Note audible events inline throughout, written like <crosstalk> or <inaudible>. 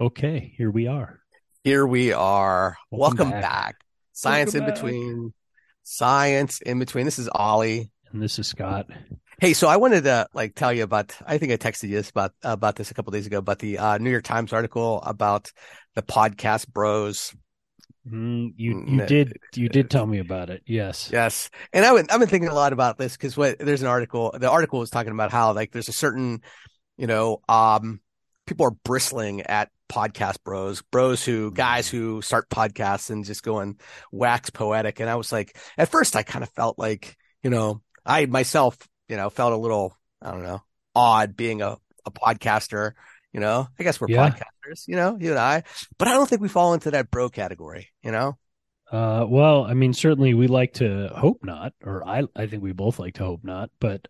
Okay, here we are. Here we are. Welcome Welcome, back. back. Science Welcome in back. between. Science in between. This is Ollie. And this is Scott. Hey, so I wanted to like tell you about. I think I texted you this about about this a couple days ago. About the uh, New York Times article about the podcast bros. Mm, you Mm, you did you did tell me about it. Yes. Yes, and I've been I've been thinking a lot about this because what there's an article. The article was talking about how like there's a certain, you know, um, people are bristling at podcast bros, bros who guys who start podcasts and just go and wax poetic. And I was like, at first, I kind of felt like, you know, I myself, you know, felt a little, I don't know, odd being a a podcaster. You know, I guess we're Yeah. podcasters. You know, you and I, but I don't think we fall into that bro category. You know. Uh, well, I mean, certainly we like to hope not, or I I think we both like to hope not, but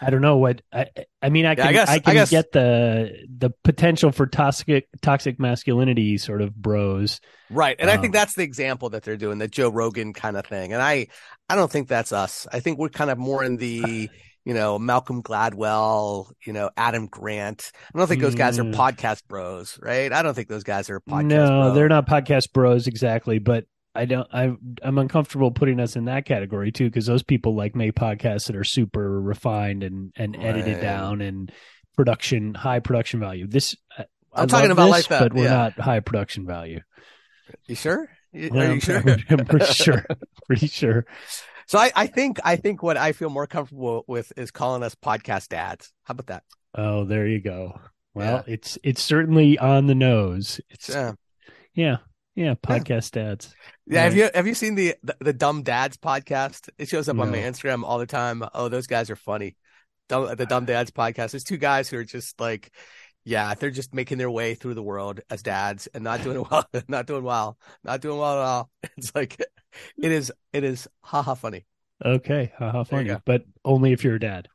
I don't know what I I mean. I Yeah, can I guess- I I can guess- get the the potential for toxic toxic masculinity sort of bros. Right. And I Um, think that's the example that they're doing, the Joe Rogan kind of thing. And I I don't think that's us. I think we're kind of more in the, <sighs> you know, Malcolm Gladwell, you know, Adam Grant. I don't think those guys are Mm. podcast bros, right? I don't think those guys are podcast no, bros. they're not podcast bros exactly, but I don't. I I'm uncomfortable putting us in that category too because those people like make podcasts that are super refined and and edited down and production high production value. This uh, I- I I'm talking about this, like that, but we're yeah. not high production value. You sure? You- Well, Are I'm, you sure? I'm, <laughs> I'm pretty sure. <laughs> Pretty sure. So I, I think I think what I feel more comfortable with is calling us podcast dads. How about that? Oh, there you go. Well, it's it's certainly on the nose. It's Yeah. yeah, yeah. Podcast dads. Yeah, have you have you seen the, the the Dumb Dads podcast? It shows up on my Instagram all the time. Oh, those guys are funny. Dumb, the Dumb uh. Dads podcast. There's two guys who are just like, yeah, they're just making their way through the world as dads and not doing <laughs> well, not doing well, not doing well at all. <laughs> It's like, it is, it is, haha, funny. Okay, haha, funny, but only if you're a dad.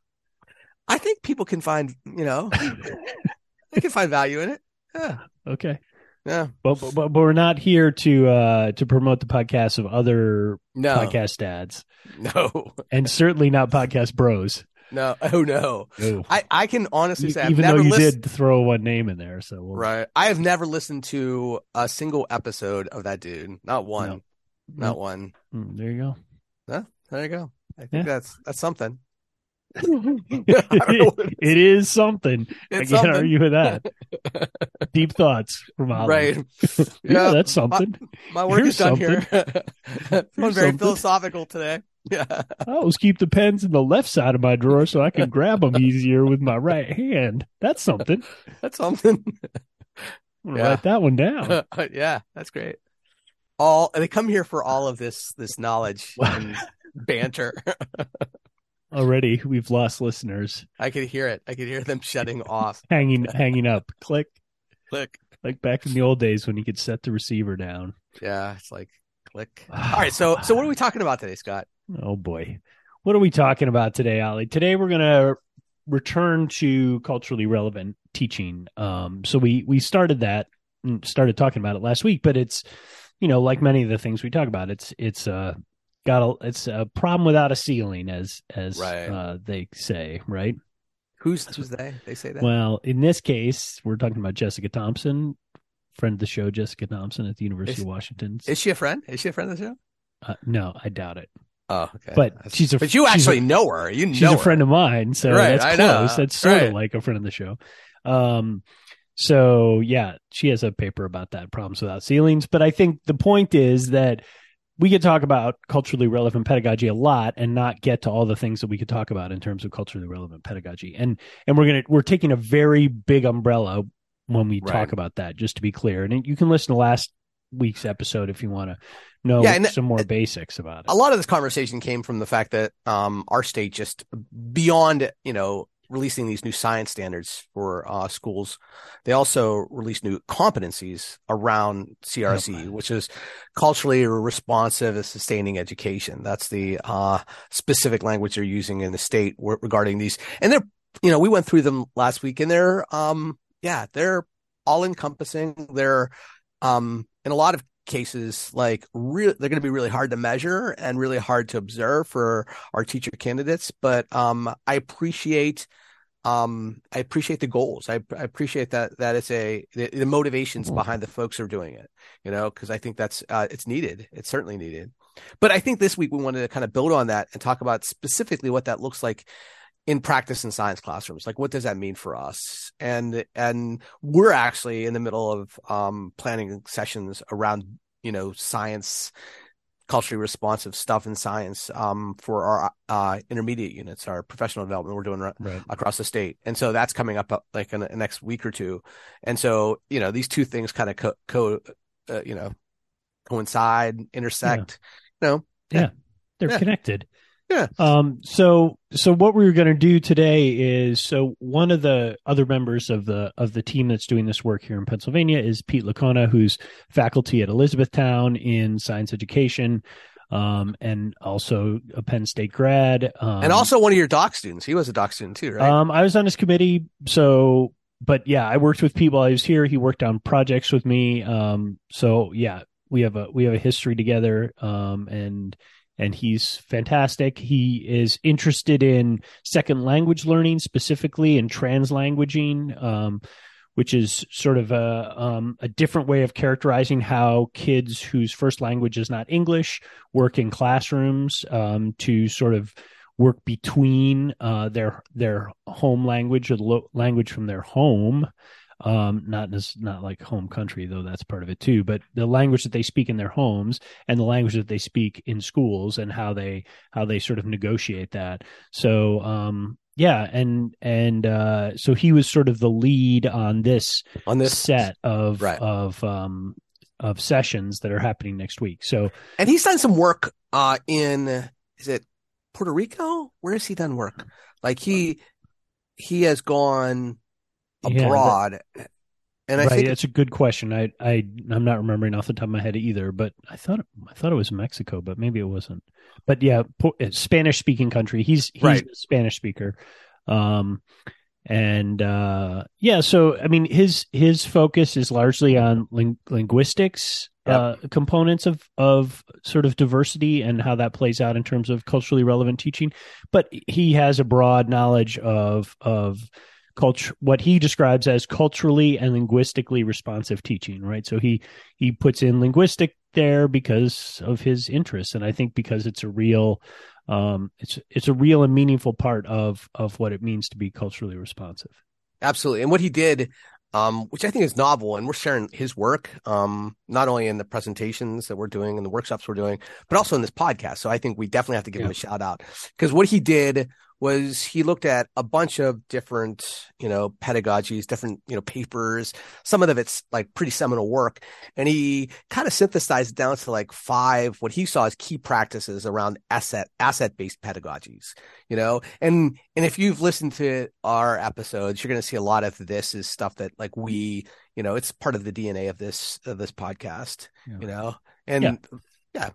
I think people can find, you know, <laughs> they can find value in it. Yeah, Okay. Yeah. But, but but we're not here to uh to promote the podcasts of other No, podcast dads, no, and certainly not podcast bros. no. Oh no. No. I I can honestly say I've Even never though you listened. did throw one name in there, so we'll, Right. I have never listened to a single episode of that dude. Not one. No. Not one. Mm, there you go. There you go. I think Yeah. that's that's something. <laughs> I go. don't know what it is something. I can't something. argue with that. <laughs> Deep thoughts from Ollie. Right. <laughs> Yeah, Yeah. that's something. My work Here's is done here. I'm very something. philosophical today. Yeah. I always keep the pens in the left side of my drawer so I can grab them easier with my right hand. That's something. That's something. Yeah. write that one down. Uh, yeah, that's great. All they come here for all of this this knowledge and banter. Already, we've lost listeners. I could hear it. I could hear them shutting <laughs> off. hanging hanging up. Click. Click. Like back in the old days when you could set the receiver down. Yeah, it's like click. <sighs> All right, so so what are we talking about today, Scott? Oh boy. What are we talking about today, Ollie? Today we're gonna return to culturally relevant teaching. Um so we we started that and started talking about it last week, but it's you know, like many of the things we talk about, it's it's uh got a it's a problem without a ceiling as as Right. uh they say, right? Who's who's they? They say that. Well, in this case, we're talking about Jessica Thompson, friend of the show, Jessica Thompson at the University Is- of Washington. Is she a friend? Is she a friend of the show? Uh, no, I doubt it. Oh, okay. But That's- she's a- but you she's a- actually know her. You know She's know a friend her. of mine, so Right, that's I know. close. That's sort of like a friend of the show. Um, so yeah, she has a paper about that problems without ceilings. But I think the point is that we could talk about culturally relevant pedagogy a lot and not get to all the things that we could talk about in terms of culturally relevant pedagogy. And and we're gonna we're taking a very big umbrella when we Right. talk about that, just to be clear. And you can listen to last week's episode if you want to know Yeah, and- some more basics about it. a lot of this conversation came from the fact that um, our state just beyond you know releasing these new science standards for uh, schools, they also released new competencies around CRSE, which is culturally responsive and sustaining education. That's the uh, specific language they're using in the state w- regarding these, and they're you know we went through them last week, and they're um yeah they're all encompassing. They're um in a lot of cases like real they're going to be really hard to measure and really hard to observe for our teacher candidates but um i appreciate um, I appreciate the goals. I, I appreciate that that it's a the, the motivations behind the folks who are doing it. You know, because I think that's uh, it's needed. It's certainly needed. But I think this week we wanted to kind of build on that and talk about specifically what that looks like in practice in science classrooms. Like, what does that mean for us? And and we're actually in the middle of um, planning sessions around you know science culturally responsive stuff in science um, for our uh, intermediate units, our professional development we're doing right Right. across the state. And so that's coming up uh, like in the next week or two. And so, you know, these two things kind of co, co uh, you know, coincide, intersect, you know, Yeah. They're Yeah. connected. Yeah. Um. So so what we are going to do today is so one of the other members of the of the team that's doing this work here in Pennsylvania is Pete Licona, who's faculty at Elizabethtown in science education, um, and also a Penn State grad. Um, and also one of your doc students. He was a doc student too, right? Um, I was on his committee, so but yeah, I worked with Pete while I was here. He worked on projects with me. Um, so yeah, we have a we have a history together. Um, and and he's fantastic. He is interested in second language learning, specifically in translanguaging. Um, which is sort of a um, a different way of characterizing how kids whose first language is not English work in classrooms um, to sort of work between uh, their their home language or the lo- language from their home, um, not as not like home country though that's part of it too, but the language that they speak in their homes and the language that they speak in schools and how they how they sort of negotiate that. So um, yeah, and and uh, so he was sort of the lead on this on this set of Right. of um, of sessions that are happening next week. So And he's done some work uh in is it Puerto Rico? Where has he done work? Like he he has gone Yeah, that- and I right, think it's a good question. I I I'm not remembering off the top of my head either, but I thought I thought it was Mexico, but maybe it wasn't. But yeah, Spanish speaking country. He's he's Right. a Spanish speaker. Um and uh yeah, so I mean his his focus is largely on ling- linguistics Yep. uh components of of sort of diversity and how that plays out in terms of culturally relevant teaching, but he has a broad knowledge of of culture what he describes as culturally and linguistically responsive teaching right so he he puts in linguistic there because of his interests and i think because it's a real um it's it's a real and meaningful part of of what it means to be culturally responsive Absolutely. And what he did, um, which I think is novel, and we're sharing his work, um, not only in the presentations that we're doing and the workshops we're doing, but also in this podcast. So I think we definitely have to give him a shout out because what he did was he looked at a bunch of different, you know, pedagogies, different, you know, papers. Some of it's like pretty seminal work. And he kind of synthesized it down to like five, what he saw as key practices around asset, asset based pedagogies, you know, and, and if you've listened to our episodes, you're going to see a lot of this is stuff that like we, you know, it's part of the DNA of this, of this podcast, Yeah. you know, and Yeah. yeah.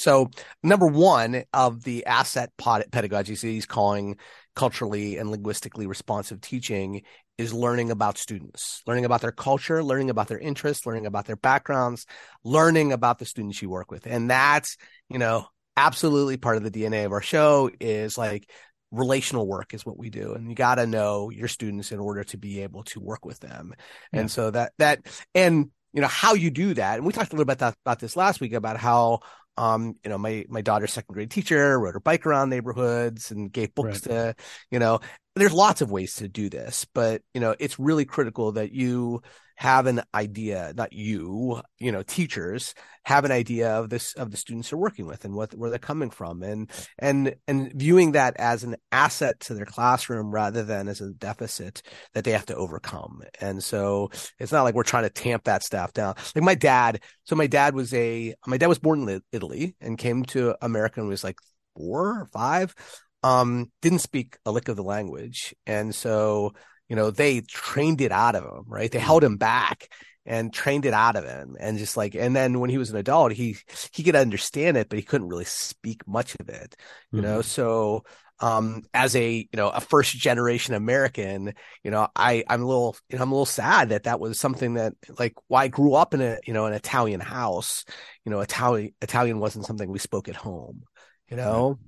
So number one of the asset pedagogies that he's calling culturally and linguistically responsive teaching is learning about students, learning about their culture, learning about their interests, learning about their backgrounds, learning about the students you work with. And that's, you know, absolutely part of the DNA of our show is like relational work is what we do. And you got to know your students in order to be able to work with them. Yeah. And so that, that, and, you know, how you do that. And we talked a little bit about, that, about this last week about how, um, you know, my, my daughter's second grade teacher rode her bike around neighborhoods and gave books to, you know, there's lots of ways to do this, but, you know, it's really critical that you have an idea, not you, you know, teachers have an idea of this, of the students they're working with and what, where they're coming from and, and, and viewing that as an asset to their classroom rather than as a deficit that they have to overcome. And so it's not like we're trying to tamp that stuff down. Like my dad, so my dad was a, my dad was born in Italy and came to America and was like four or five. Um, didn't speak a lick of the language. And so, you know, they trained it out of him, right? They held him back and trained it out of him. And just like, and then when he was an adult, he, he could understand it, but he couldn't really speak much of it, you know? So, um, as a, you know, a first generation American, you know, I, I'm a little, you know, I'm a little sad that that was something that like, why I grew up in a, you know, an Italian house, you know, Italian, Italian wasn't something we spoke at home, you know?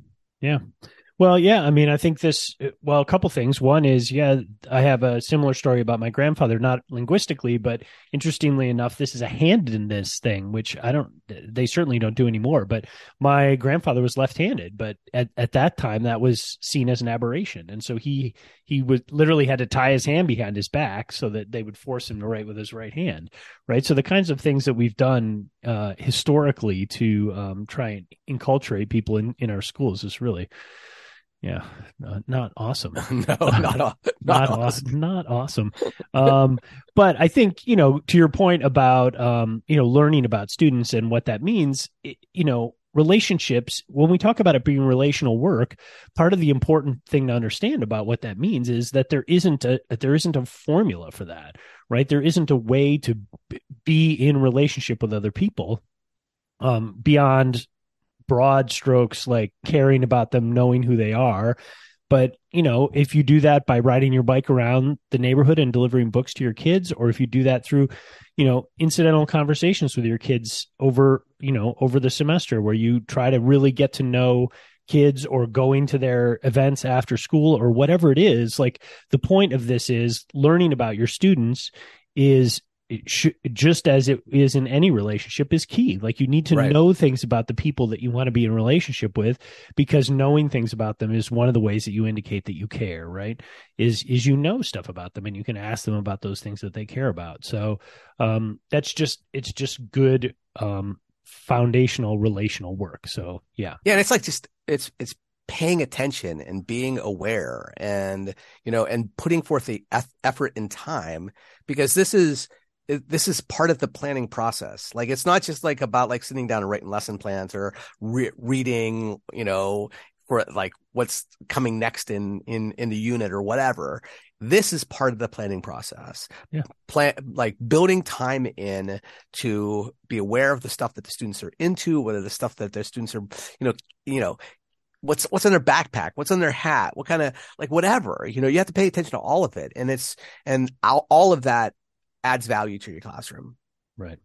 Well, yeah, I mean, I think this. Well, a couple things. One is, yeah, I have a similar story about my grandfather, not linguistically, but interestingly enough, this is a handedness thing, which I don't. They certainly don't do anymore. But my grandfather was left-handed, but at at that time, that was seen as an aberration, and so he he would literally had to tie his hand behind his back so that they would force him to write with his right hand, right? So the kinds of things that we've done uh, historically to um, try and inculturate people in in our schools is really yeah, <laughs> <laughs> not, not awesome. no, not, not, not awesome. Not awesome. Um, but I think you know to your point about um, you know learning about students and what that means. It, you know, relationships. When we talk about it being relational work, part of the important thing to understand about what that means is that there isn't a there isn't a formula for that. Right? There isn't a way to be in relationship with other people um, beyond broad strokes like caring about them knowing who they are. But you know if you do that by riding your bike around the neighborhood and delivering books to your kids or if you do that through you know incidental conversations with your kids over you know over the semester where you try to really get to know kids or going to their events after school or whatever it is like the point of this is learning about your students is just as it is in any relationship is key. Like you need to right. know things about the people that you want to be in relationship with because knowing things about them is one of the ways that you indicate that you care right? Is is you know stuff about them and you can ask them about those things that they care about. So um that's just it's just good um foundational relational work. So yeah. Yeah and it's like just it's it's paying attention and being aware and you know and putting forth the effort and time because this is this is part of the planning process. Like it's not just like about like sitting down and writing lesson plans or re- reading, you know, for like what's coming next in in in the unit or whatever. This is part of the planning process. Yeah. Plan like building time in to be aware of the stuff that the students are into, whether the stuff that their students are, you know, you know, what's what's in their backpack what's on their hat what kind of like whatever you know you have to pay attention to all of it and it's and all, all of that adds value to your classroom. Right.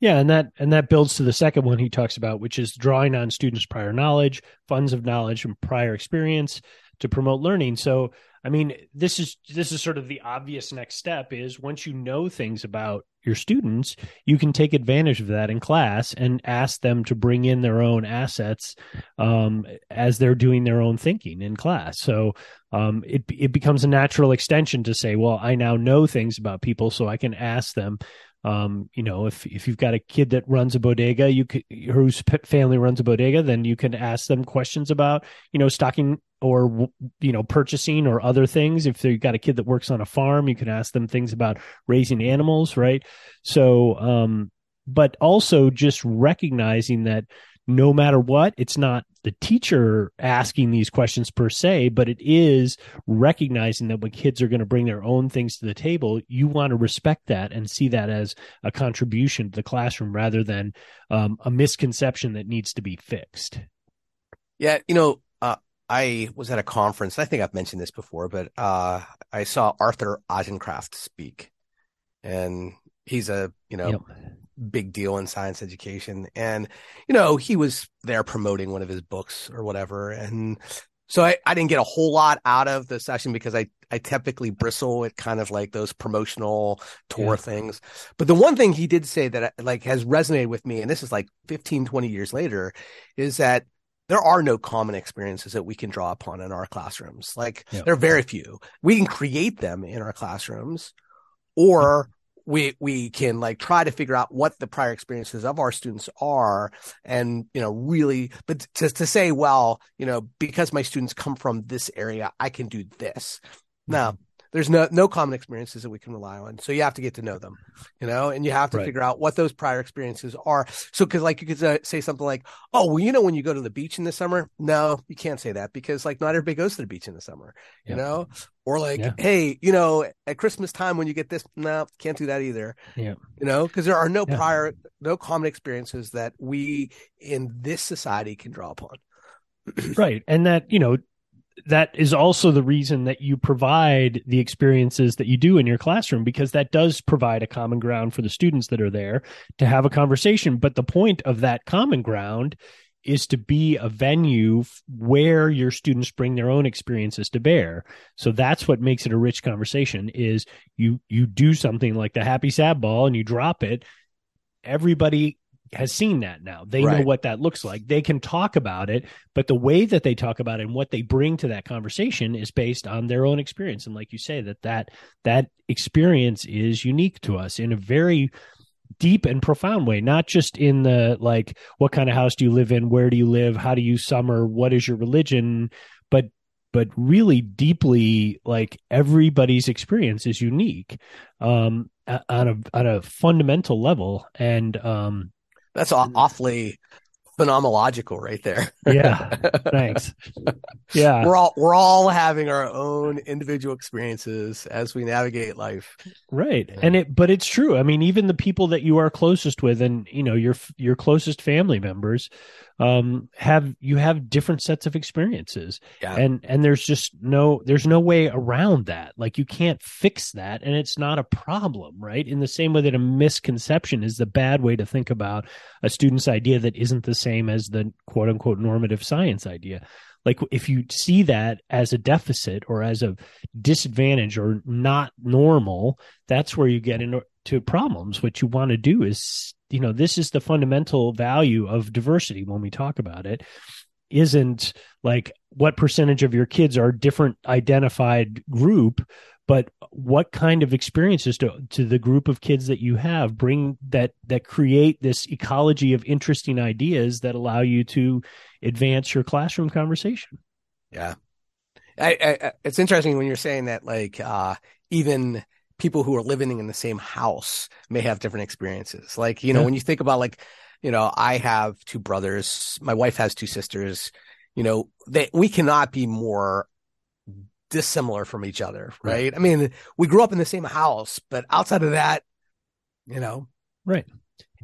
Yeah, and that and that builds to the second one he talks about, which is drawing on students' prior knowledge, funds of knowledge, and prior experience to promote learning. So, I mean, this is this is sort of the obvious next step is once you know things about your students, you can take advantage of that in class and ask them to bring in their own assets um, as they're doing their own thinking in class. So um, it it becomes a natural extension to say, well, I now know things about people, so I can ask them. Um, you know, if if you've got a kid that runs a bodega, you could, whose family runs a bodega, then you can ask them questions about you know stocking or you know purchasing or other things. If you've got a kid that works on a farm you can ask them things about raising animals right? So um but also just recognizing that no matter what it's not the teacher asking these questions per se but it is recognizing that when kids are going to bring their own things to the table you want to respect that and see that as a contribution to the classroom rather than um, a misconception that needs to be fixed yeah you know I was at a conference. I think I've mentioned this before, but uh, I saw Arthur Eisenkraft speak, and he's a you know yep. Big deal in science education, and you know he was there promoting one of his books or whatever, and so I, I didn't get a whole lot out of the session because I I typically bristle at kind of like those promotional tour yeah. things. But the one thing he did say that like has resonated with me, and this is like 15, 20 years later, is that there are no common experiences that we can draw upon in our classrooms. Like yeah. there are very few. We can create them in our classrooms or we we can like try to figure out what the prior experiences of our students are and you know really but to to say well, you know, because my students come from this area, I can do this. Mm-hmm. Now, there's no no common experiences that we can rely on. So you have to get to know them, you know, and you have to right. figure out what those prior experiences are. So because like you could say something like, "Oh, well, you know, when you go to the beach in the summer." No, you can't say that because like not everybody goes to the beach in the summer, you know. Or like, yeah. hey, you know, at Christmas time when you get this, no, can't do that either. Yeah, you know, because there are no yeah. prior, no common experiences that we in this society can draw upon. <clears throat> right, and that you know that is also the reason that you provide the experiences that you do in your classroom because that does provide a common ground for the students that are there to have a conversation but the point of that common ground is to be a venue where your students bring their own experiences to bear. So that's what makes it a rich conversation is you you do something like the happy sad ball and you drop it. Everybody has seen that now. They right. know what that looks like. They can talk about it, but the way that they talk about it and what they bring to that conversation is based on their own experience. And like you say, that that that experience is unique to us in a very deep and profound way, not just in the like, what kind of house do you live in? Where do you live? How do you summer? What is your religion? But but really deeply like everybody's experience is unique um on a on a fundamental level and um that's mm. awfully phenomenological right there. yeah. <laughs> Thanks. Yeah. We're all we're all having our own individual experiences as we navigate life. Right. And it but it's true. I mean even the people that you are closest with and you know your your closest family members um have you have different sets of experiences. Yeah. and and there's just no there's no way around that. Like you can't fix that and it's not a problem right? In the same way that a misconception is the bad way to think about a student's idea that isn't the same as the quote unquote normative science idea. Like if you see that as a deficit or as a disadvantage or not normal that's where you get into problems. What you want to do is you know this is the fundamental value of diversity when we talk about it isn't like what percentage of your kids are different identified group but what kind of experiences to to the group of kids that you have bring that that create this ecology of interesting ideas that allow you to advance your classroom conversation? Yeah. I, I, it's interesting when you're saying that like uh, even people who are living in the same house may have different experiences. Like, you know, yeah. when you think about like, you know, I have two brothers, my wife has two sisters, you know, they, we cannot be more dissimilar from each other, right? right? I mean, we grew up in the same house, but outside of that, you know, right.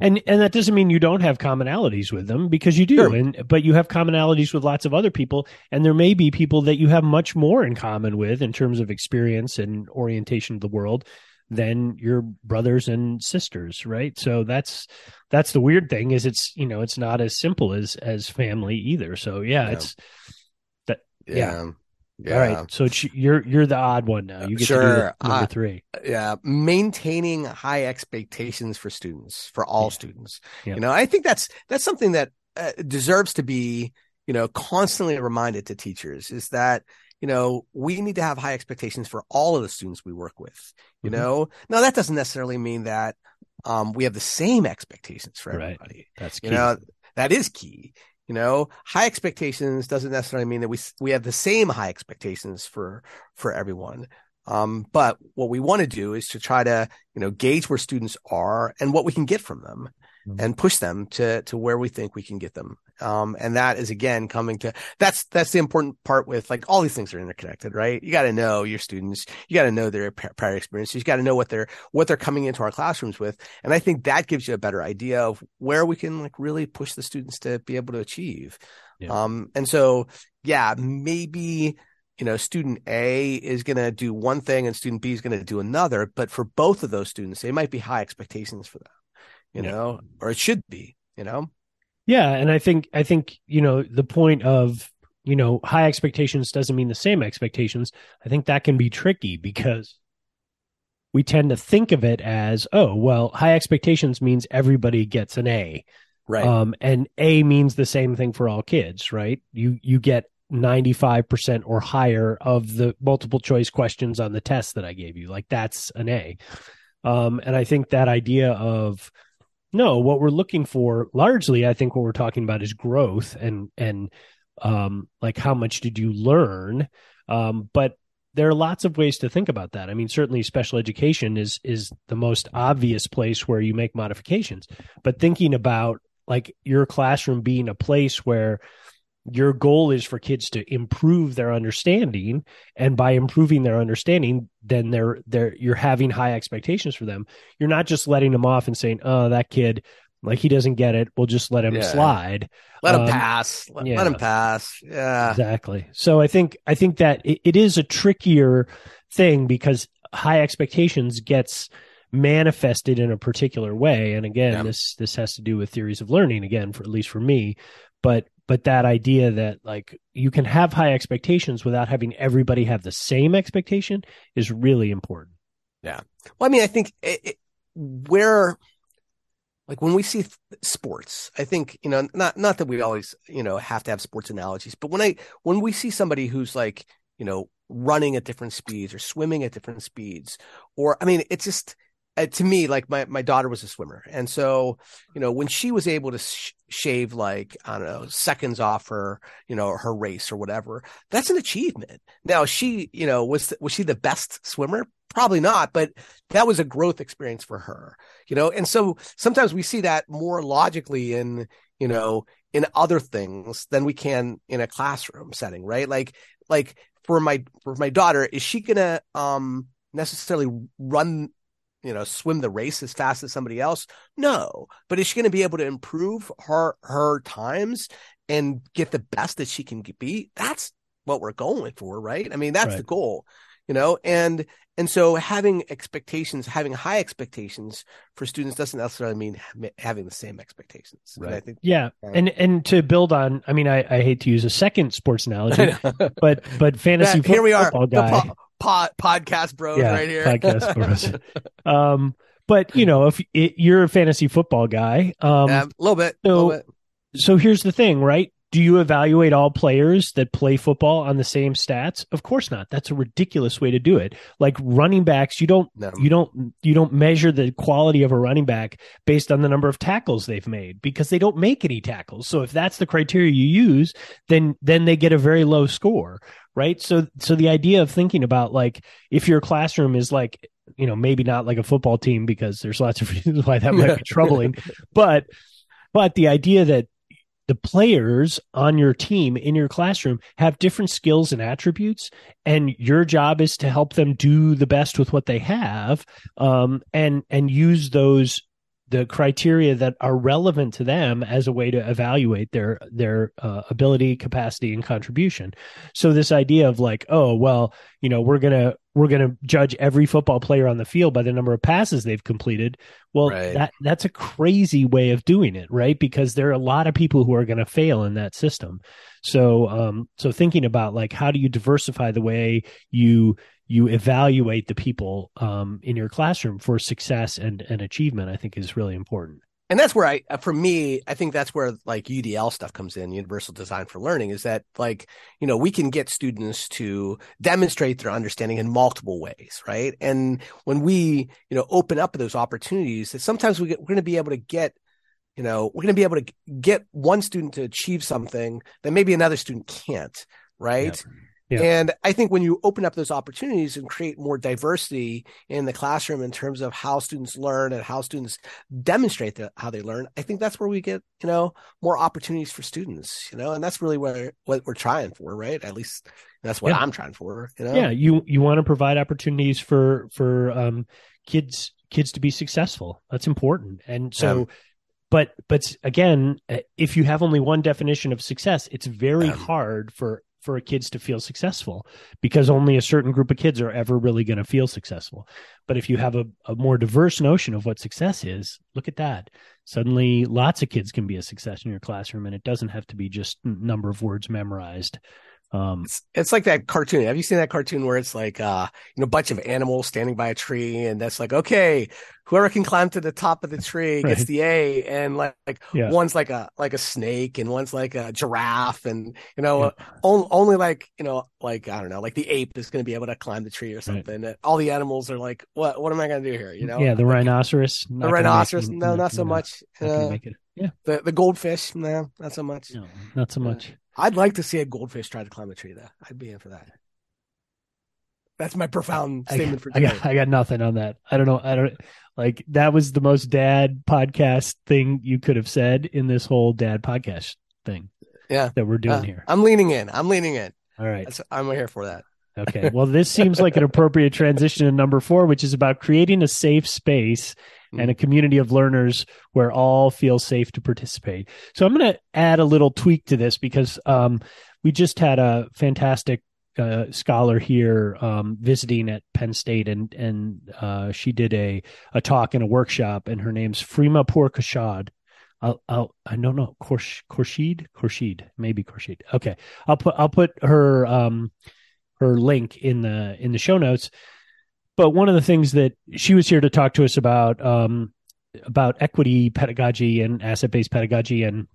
And and that doesn't mean you don't have commonalities with them because you do. Sure. And but you have commonalities with lots of other people and there may be people that you have much more in common with in terms of experience and orientation of the world than your brothers and sisters, right? So that's that's the weird thing is it's, you know, it's not as simple as as family either. So yeah, yeah. it's that yeah. yeah. Yeah. All right. So you're you're the odd one now. You get sure. to do the number uh, three. Yeah. Maintaining high expectations for students, for all yeah. students. Yeah. You know, I think that's that's something that uh, deserves to be, you know, constantly reminded to teachers is that you know we need to have high expectations for all of the students we work with. You mm-hmm. know, now that doesn't necessarily mean that um, we have the same expectations for everybody. Right. That's key. You know, that is key. You know, high expectations doesn't necessarily mean that we we have the same high expectations for for everyone. Um, but what we want to do is to try to you know gauge where students are and what we can get from them, mm-hmm. and push them to to where we think we can get them. Um, and that is again coming to that's that's the important part with like all these things are interconnected, right? You got to know your students, you got to know their prior experiences, you got to know what they're what they're coming into our classrooms with, and I think that gives you a better idea of where we can like really push the students to be able to achieve. Yeah. Um, and so yeah, maybe you know, student A is going to do one thing and student B is going to do another. But for both of those students, they might be high expectations for them, you yeah. know, or it should be, you know? Yeah, and I think I think you know the point of you know high expectations doesn't mean the same expectations. I think that can be tricky because we tend to think of it as oh well high expectations means everybody gets an A. Right. Um, and A means the same thing for all kids, right? You you get 95% or higher of the multiple choice questions on the test that I gave you. Like that's an A. Um, and I think that idea of no, what we're looking for largely, I think what we're talking about is growth and and um, like how much did you learn? Um, but there are lots of ways to think about that. I mean, certainly special education is is the most obvious place where you make modifications. But thinking about like your classroom being a place where your goal is for kids to improve their understanding and by improving their understanding then they're they're you're having high expectations for them. You're not just letting them off and saying oh that kid like he doesn't get it. We'll just let him yeah. slide. Let him um, pass. Let, yeah. let, him pass. Yeah. Exactly. So i think i think that it, it is a trickier thing because high expectations gets manifested in a particular way. And again yeah. this this has to do with theories of learning again for at least for me. But but that idea that like you can have high expectations without having everybody have the same expectation is really important. Yeah. Well, I mean, I think it, it, where, like when we see sports, I think, you know, not, not that we always, you know, have to have sports analogies, but when I, when we see somebody who's like, you know, running at different speeds or swimming at different speeds, or, I mean, it's just, uh, to me, like my, my daughter was a swimmer. And so, you know, when she was able to sh- shave like, I don't know, seconds off her, you know, her race or whatever, that's an achievement. Now she, you know, was, was she the best swimmer? Probably not, but that was a growth experience for her, you know? And so sometimes we see that more logically in, you know, in other things than we can in a classroom setting, right? Like, like for my, for my daughter, is she gonna, um, necessarily run you know, swim the race as fast as somebody else? No. But is she going to be able to improve her her times and get the best that she can be? That's what we're going for, right? I mean, that's right. the goal, you know, and and so having expectations, having high expectations for students doesn't necessarily mean having the same expectations. Right. I think, yeah. and and to build on, I mean, I, I hate to use a second sports analogy, <laughs> but but fantasy yeah, here we are, guy, pod, podcast bros yeah, right here. podcast <laughs> bros. um, but you know, if it, you're a fantasy football guy, um, yeah, a little bit, so, little bit. so here's the thing, right? Do you evaluate all players that play football on the same stats? Of course not. That's a ridiculous way to do it. Like running backs, you don't no. you don't you don't measure the quality of a running back based on the number of tackles they've made because they don't make any tackles. So if that's the criteria you use, then then they get a very low score right so so the idea of thinking about like if your classroom is like you know maybe not like a football team because there's lots of <laughs> reasons why that might be troubling but but the idea that the players on your team in your classroom have different skills and attributes and your job is to help them do the best with what they have um, and and use those the criteria that are relevant to them as a way to evaluate their their uh, ability capacity and contribution. So this idea of like oh well you know we're gonna we're gonna judge every football player on the field by the number of passes they've completed. Well right. that that's a crazy way of doing it right? Because there are a lot of people who are going to fail in that system. So um so thinking about like how do you diversify the way you you evaluate the people um, in your classroom for success and, and achievement, I think is really important. And that's where I, uh, for me, I think that's where like UDL stuff comes in, Universal Design for Learning, is that like, you know, we can get students to demonstrate their understanding in multiple ways, right? And when we, you know, open up those opportunities, that sometimes we get, we're going to be able to get, you know, we're going to be able to get one student to achieve something that maybe another student can't, right? Yeah. Yeah. And I think when you open up those opportunities and create more diversity in the classroom in terms of how students learn and how students demonstrate the, how they learn, I think that's where we get, you know, more opportunities for students, you know, and that's really where, what we're trying for, right? At least that's what yeah. I'm trying for, you know? Yeah. You, you want to provide opportunities for, for, um, kids, kids to be successful. That's important. And so, yeah but but again if you have only one definition of success it's very um, hard for for a kids to feel successful because only a certain group of kids are ever really going to feel successful. But if you have a, a, more diverse notion of what success is, look at that. Suddenly, lots of kids can be a success in your classroom, and it doesn't have to be just number of words memorized. Um, it's, it's like that cartoon. Have you seen that cartoon where it's like, uh, you know, a bunch of animals standing by a tree and that's like, okay, whoever can climb to the top of the tree <laughs> gets right. the A. And like, like yeah. one's like a, like a snake and one's like a giraffe and, you know, yeah. only, only like, you know, like, I don't know, like the ape is going to be able to climb the tree or something. Right. All the animals are like, what, what am I going to do here? You know? Yeah. The like, rhinoceros. The rhinoceros. Make, no, not so much. Uh, yeah. The, the goldfish. No, not so much. No, not so much. I'd like to see a goldfish try to climb a tree, though. I'd be in for that. That's my profound statement I, for today. I got, I got nothing on that. I don't know. I don't like that was the most dad podcast thing you could have said in this whole dad podcast thing. Yeah, that we're doing uh, here. I'm leaning in. I'm leaning in. All right, That's, I'm here for that. Okay. Well, this seems like an appropriate transition to number four, which is about creating a safe space and a community of learners where all feel safe to participate. So I'm going to add a little tweak to this because um, we just had a fantastic uh, scholar here um, visiting at Penn State, and and uh, she did a a talk and a workshop, and her name's Freema Pourkashad. I'll, I'll I don't know Khorsh, Khorshid Khorshid maybe Khorshid. Okay, I'll put I'll put her um her link in the in the show notes. But one of the things that she was here to talk to us about um about equity pedagogy and asset based pedagogy and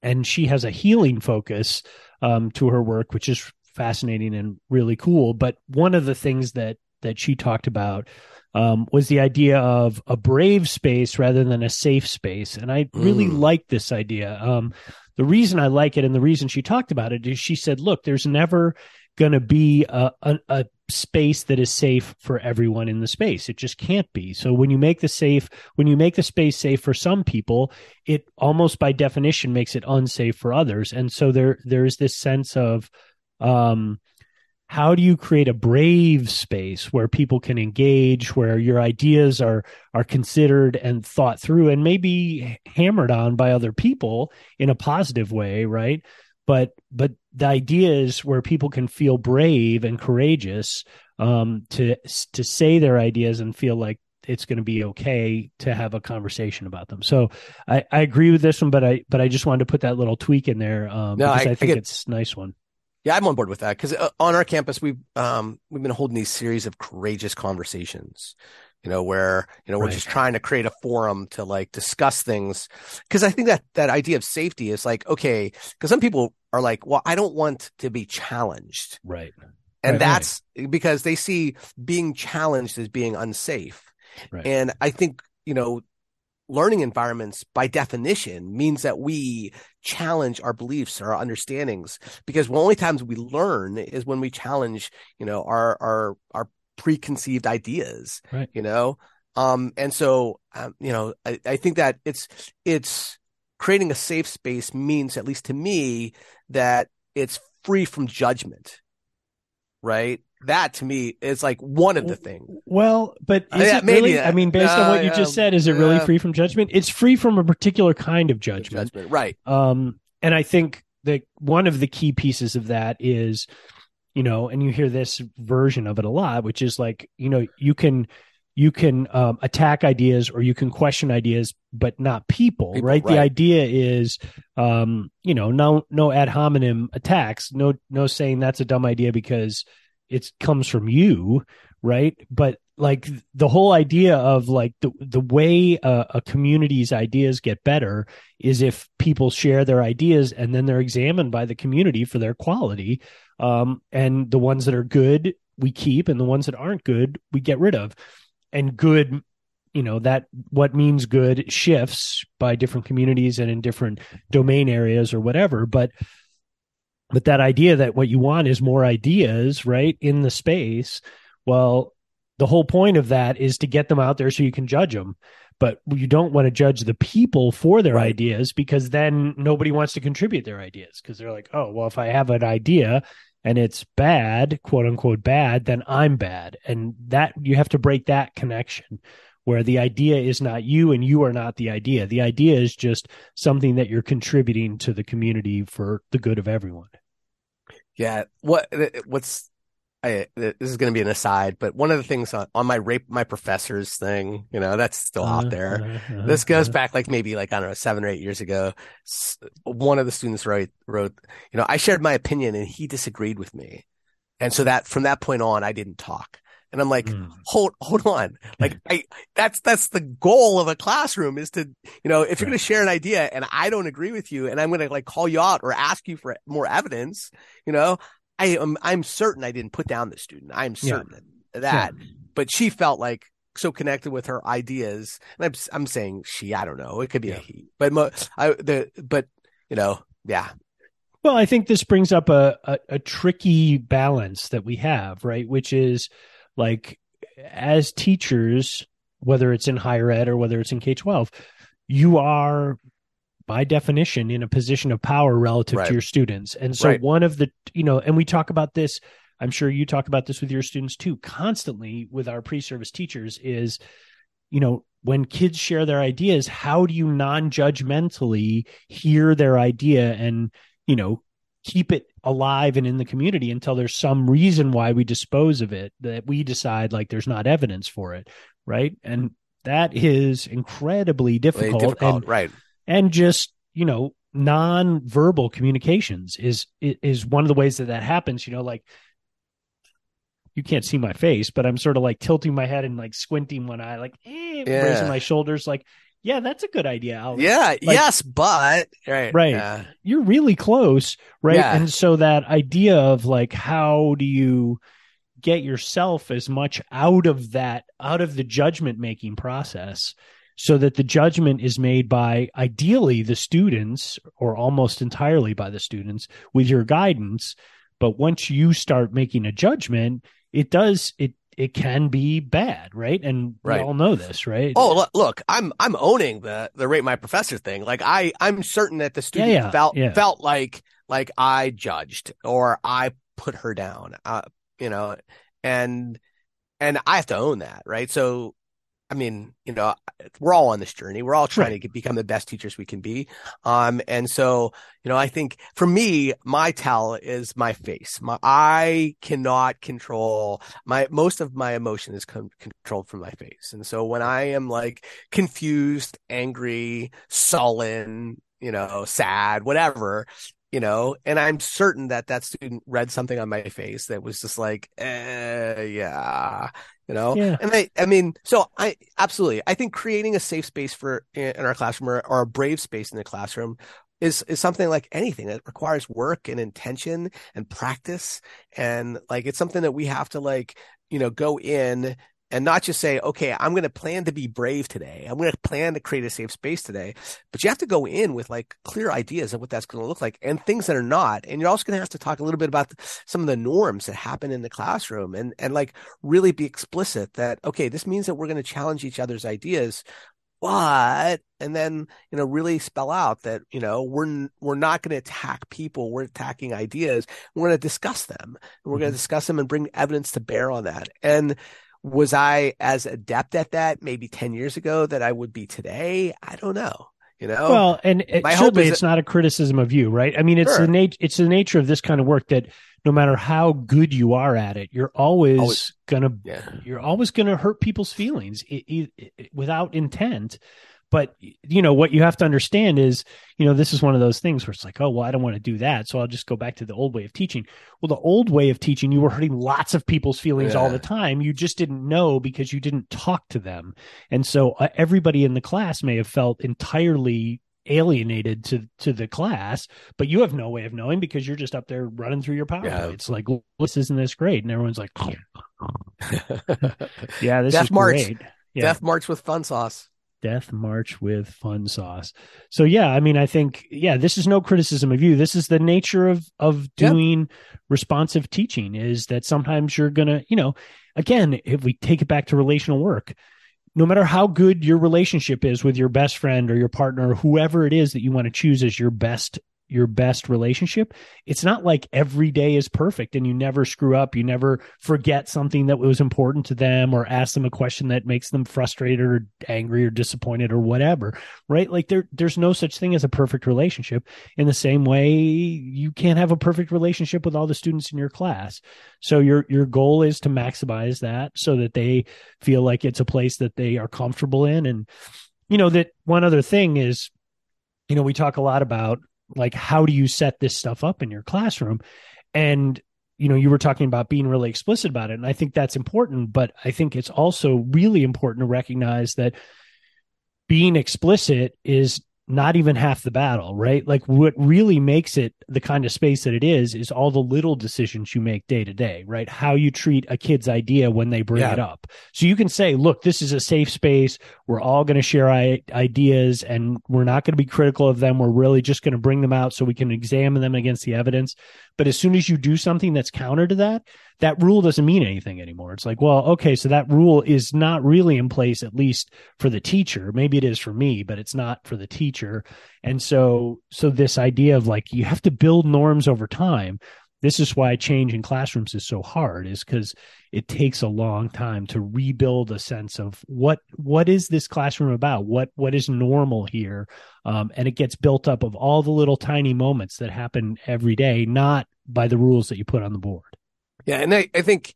and she has a healing focus um, to her work, which is fascinating and really cool. But one of the things that that she talked about um, was the idea of a brave space rather than a safe space. And I really mm. like this idea. Um, the reason I like it and the reason she talked about it is she said, look, there's never going to be a, a, a, space that is safe for everyone in the space. It just can't be. So when you make the safe, when you make the space safe for some people, it almost by definition makes it unsafe for others. And so there, there's this sense of, um, how do you create a brave space where people can engage where your ideas are are considered and thought through and maybe hammered on by other people in a positive way right but but the idea is where people can feel brave and courageous um, to to say their ideas and feel like it's going to be okay to have a conversation about them. So I, I agree with this one, but I but I just wanted to put that little tweak in there um, no, because I, I think I it's a nice one. Yeah, I'm on board with that because uh, on our campus we've um, we've been holding these series of courageous conversations, you know, where you know we're just trying to create a forum to like discuss things because I think that that idea of safety is like okay because some people are like, well, I don't want to be challenged, right, and right, that's right. because they see being challenged as being unsafe, Right. and I think you know learning environments by definition means that we challenge our beliefs or our understandings because the only times we learn is when we challenge you know our our our preconceived ideas right. you know? Um and so um, you know I, I think that it's it's creating a safe space means at least to me that it's free from judgment right that to me is like one of the things. Well, but is yeah, it maybe, really? I mean, based uh, on what you just said, is it really free from judgment? It's free from a particular kind of judgment, judgment, right? Um, and I think that one of the key pieces of that is, you know, and you hear this version of it a lot, which is like, you know, you can you can um, attack ideas or you can question ideas, but not people, people right? right? The idea is, um, you know, no no ad hominem attacks, no no saying that's a dumb idea because it comes from you right but like the whole idea of like the the way a, a, community's ideas get better is if people share their ideas and then they're examined by the community for their quality um, and the ones that are good we keep and the ones that aren't good we get rid of and good you know that what means good shifts by different communities and in different domain areas or whatever. But but that idea that what you want is more ideas right in the space well the whole point of that is to get them out there so you can judge them but you don't want to judge the people for their ideas because then nobody wants to contribute their ideas because they're like oh well if i have an idea and it's bad quote unquote bad then i'm bad and that you have to break that connection where the idea is not you and you are not the idea. The idea is just something that you're contributing to the community for the good of everyone. Yeah. What, what's, I, this is going to be an aside, but one of the things on, on my Rate My Professors thing, you know, that's still uh, out there. Uh, uh, this goes uh-huh. back like maybe like, I don't know, seven or eight years ago. One of the students wrote, wrote, you know, I shared my opinion and he disagreed with me. And so that from that point on, I didn't talk. And I'm like, mm. hold, hold on. Like I, that's, that's the goal of a classroom is to, you know, if you're going to share an idea and I don't agree with you and I'm going to like call you out or ask you for more evidence, you know, I am, I'm certain I didn't put down the student. I'm certain yeah. that, sure. but she felt like so connected with her ideas. And I'm, I'm saying she, I don't know. It could be yeah. a he, but mo- I, the, but you know, yeah, well, I think this brings up a, a, a, tricky balance that we have, right? Which is like as teachers, whether it's in higher ed or whether it's in K 12, you are by definition in a position of power relative right. to your students. And so right. one of the, you know, and we talk about this, I'm sure you talk about this with your students too, constantly with our pre service teachers is, you know, when kids share their ideas, how do you non judgmentally hear their idea and, you know, keep it alive and in the community until there's some reason why we dispose of it that we decide like there's not evidence for it right and that is incredibly difficult, difficult and, right and just you know non-verbal communications is is one of the ways that that happens you know like you can't see my face but i'm sort of like tilting my head and like squinting one eye like eh, Yeah. raising my shoulders like yeah that's a good idea Alex. Yeah. yes, but right. Right. Yeah. you're really close right Yeah. and so that idea of like how do you get yourself as much out of that out of the judgment making process so that the judgment is made by ideally the students or almost entirely by the students with your guidance but once you start making a judgment it does it it can be bad right and Right. we all know this right Oh, look, I'm I'm owning the the rate my professor thing. Like I I'm certain that the student yeah, felt yeah. felt like like I judged or I put her down. Uh, you know, and and I have to own that, right? So I mean, you know, we're all on this journey. We're all trying Right. to become the best teachers we can be. Um, and so, you know, I think for me, my tell is my face. My, I cannot control my, most of my emotion is con- controlled from my face. And so when I am like confused, angry, sullen, you know, sad, whatever, you know, and I'm certain that that student read something on my face that was just like, eh, yeah, you know, Yeah. and I, I mean, so I absolutely, I think creating a safe space for in our classroom or, or a brave space in the classroom is is something like anything. That requires work and intention and practice, and like it's something that we have to like, you know, go in and not just say, okay, I'm going to plan to be brave today. I'm going to plan to create a safe space today. But you have to go in with like clear ideas of what that's going to look like and things that are not. And you're also going to have to talk a little bit about some of the norms that happen in the classroom and, and like really be explicit that, okay, this means that we're going to challenge each other's ideas. But, and then, you know, really spell out that, you know, we're, we're not going to attack people. We're attacking ideas. We're going to discuss them. And we're going Mhm. to discuss them and bring evidence to bear on that. And, was I as adept at that maybe 10 years ago that I would be today? I don't know. You know? Well, and it, My hope is it's not a criticism of you, right? I mean, it's Sure. the nature it's the nature of this kind of work that no matter how good you are at it, you're always, Always. gonna yeah. you're always gonna hurt people's feelings i i i- without intent. But you know what you have to understand is, you know, this is one of those things where it's like, oh well, I don't want to do that, so I'll just go back to the old way of teaching. Well, the old way of teaching, you were hurting lots of people's feelings all the time. You just didn't know because you didn't talk to them, and so uh, everybody in the class may have felt entirely alienated to to the class but you have no way of knowing because you're just up there running through your power yeah. it's like this isn't this great and everyone's like <laughs> yeah this Death is March. great yeah Death March with fun sauce. Death march with fun sauce so yeah i mean i think yeah this is no criticism of you this is the nature of of Yep. doing responsive teaching is that sometimes you're gonna you know again if we take it back to relational work no matter how good your relationship is with your best friend or your partner or whoever it is that you want to choose as your best your best relationship it's not like every day is perfect and you never screw up you never forget something that was important to them or ask them a question that makes them frustrated or angry or disappointed or whatever right? Like there there's no such thing as a perfect relationship in the same way you can't have a perfect relationship with all the students in your class. So your your goal is to maximize that so that they feel like it's a place that they are comfortable in. And you know that one other thing is you know we talk a lot about like how do you set this stuff up in your classroom? And you know you were talking about being really explicit about it and i think that's important but i think it's also really important to recognize that being explicit is not even half the battle, right? Like what really makes it the kind of space that it is is all the little decisions you make day to day, right? How you treat a kid's idea when they bring Yeah. it up. So you can say, look, this is a safe space. We're all going to share I- ideas and we're not going to be critical of them. We're really just going to bring them out so we can examine them against the evidence. But as soon as you do something that's counter to that, that rule doesn't mean anything anymore. It's like, well, okay, so that rule is not really in place, at least for the teacher. Maybe it is for me, but it's not for the teacher. And so, so this idea of like, you have to build norms over time. This is why change in classrooms is so hard is because it takes a long time to rebuild a sense of what, what is this classroom about? What, what is normal here? Um, and it gets built up of all the little tiny moments that happen every day, not by the rules that you put on the board. Yeah, and I, I think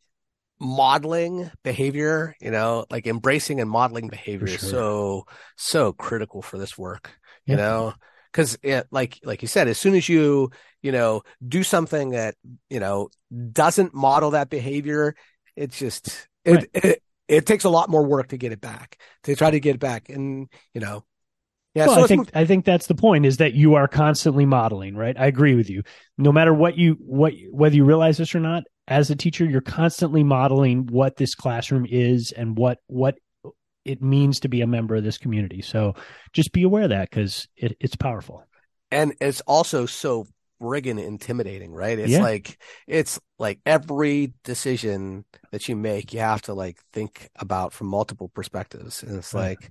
modeling behavior, you know, like embracing and modeling behavior For is so so critical for this work, you Yeah. know, because it, like like you said, as soon as you you know do something that you know doesn't model that behavior, it's just it, Right. it it takes a lot more work to get it back to try to get it back, and you know, yeah. well, so I think I think that's the point is that you are constantly modeling, right? I agree with you. No matter what you what whether you realize this or not, as a teacher, you're constantly modeling what this classroom is and what what it means to be a member of this community. So just be aware of that because it, it's powerful. and it's also so friggin' intimidating, right? It's Yeah. like it's like every decision that you make, you have to like think about from multiple perspectives, and it's Right. like,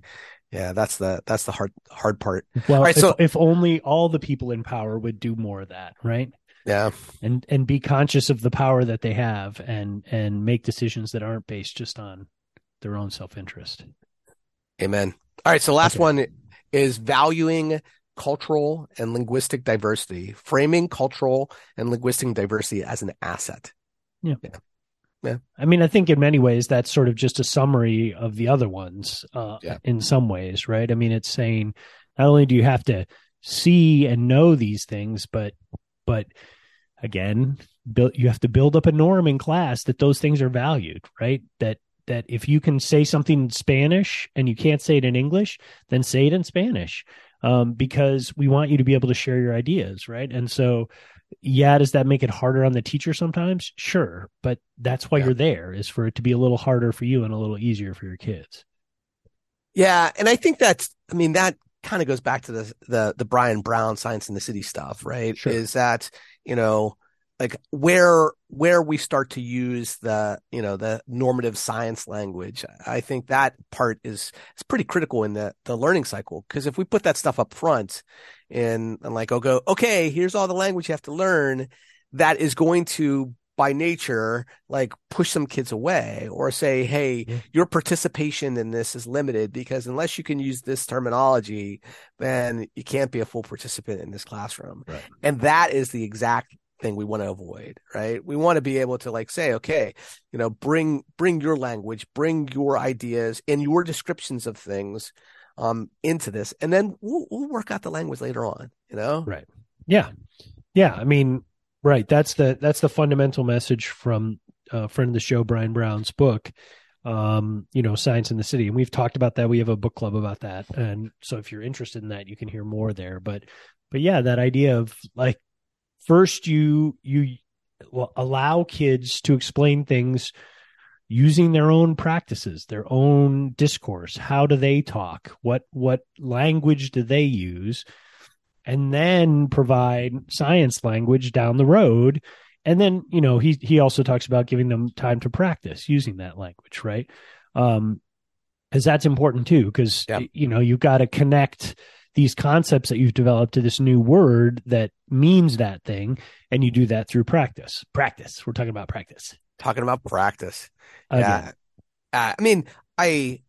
yeah, that's the that's the hard hard part. Well, right, if, so- if only all the people in power would do more of that, right? Yeah, And and be conscious of the power that they have and and make decisions that aren't based just on their own self interest. amen. All right, so last Okay. one is valuing cultural and linguistic diversity, framing cultural and linguistic diversity as an asset. Yeah. yeah. Yeah. I mean, I think in many ways that's sort of just a summary of the other ones. Uh, Yeah. In some ways, right? I mean, it's saying not only do you have to see and know these things, but but again, build you have to build up a norm in class that those things are valued, right? That that if you can say something in Spanish and you can't say it in English, then say it in Spanish, um, because we want you to be able to share your ideas, right? And so yeah, does that make it harder on the teacher sometimes? Sure, but that's why Yeah. you're there is for it to be a little harder for you and a little easier for your kids. Yeah, and I think that's I mean that kind of goes back to the the the Bryan Brown Science in the City stuff, right? Sure. Is that, you know, like where where we start to use the, you know, the normative science language. I think that part is is pretty critical in the the learning cycle because if we put that stuff up front and and like oh go, okay, here's all the language you have to learn, that is going to by nature like push some kids away or say hey Yeah. your participation in this is limited because unless you can use this terminology then you can't be a full participant in this classroom Right. and that is the exact thing we want to avoid right we want to be able to like say okay you know bring bring your language bring your ideas and your descriptions of things um into this and then we'll, we'll work out the language later on you know Right. Yeah. Yeah. I mean, right. That's the that's the fundamental message from a friend of the show, Bryan Brown's book. Um, you know, Science in the City. And we've talked about that. We have a book club about that. And so if you're interested in that, you can hear more there. But but yeah, that idea of like first you you allow kids to explain things using their own practices their own discourse how do they talk what what language do they use and then provide science language down the road. And then you know he he also talks about giving them time to practice using that language right? Um because that's important too because you know you've got to connect these concepts that you've developed to this new word that means that thing and you do that through practice. Practice. We're talking about practice. Talking about practice. Again. yeah. Uh, i mean i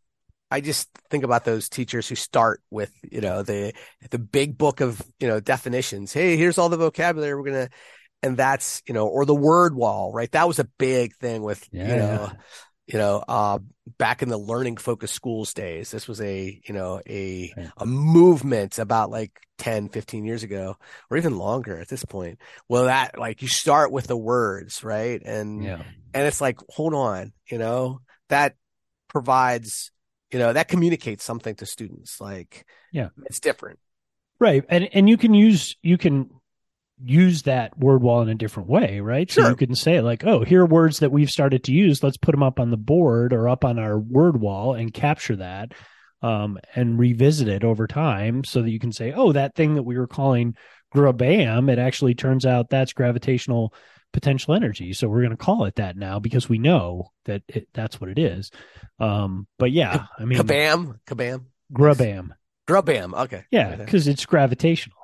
i just think about those teachers who start with you know the the big book of you know definitions. Hey here's all the vocabulary we're gonna and that's you know or the word wall right? That was a big thing with you know you know uh back in the learning focused schools days. This was a you know a Right. a movement about like 10 15 years ago or even longer at this point. Well that like you start with the words right? And yeah. and it's like hold on you know that provides you know that communicates something to students like Yeah. it's different. Right and and you can use you can use that word wall in a different way right? So you can say like oh here are words that we've started to use. Let's put them up on the board or up on our word wall and capture that um, and revisit it over time so that you can say oh that thing that we were calling grabam it actually turns out that's gravitational potential energy so we're going to call it that now because we know that it, that's what it is um, but yeah i mean kabam kabam grabam grubam okay yeah because it's gravitational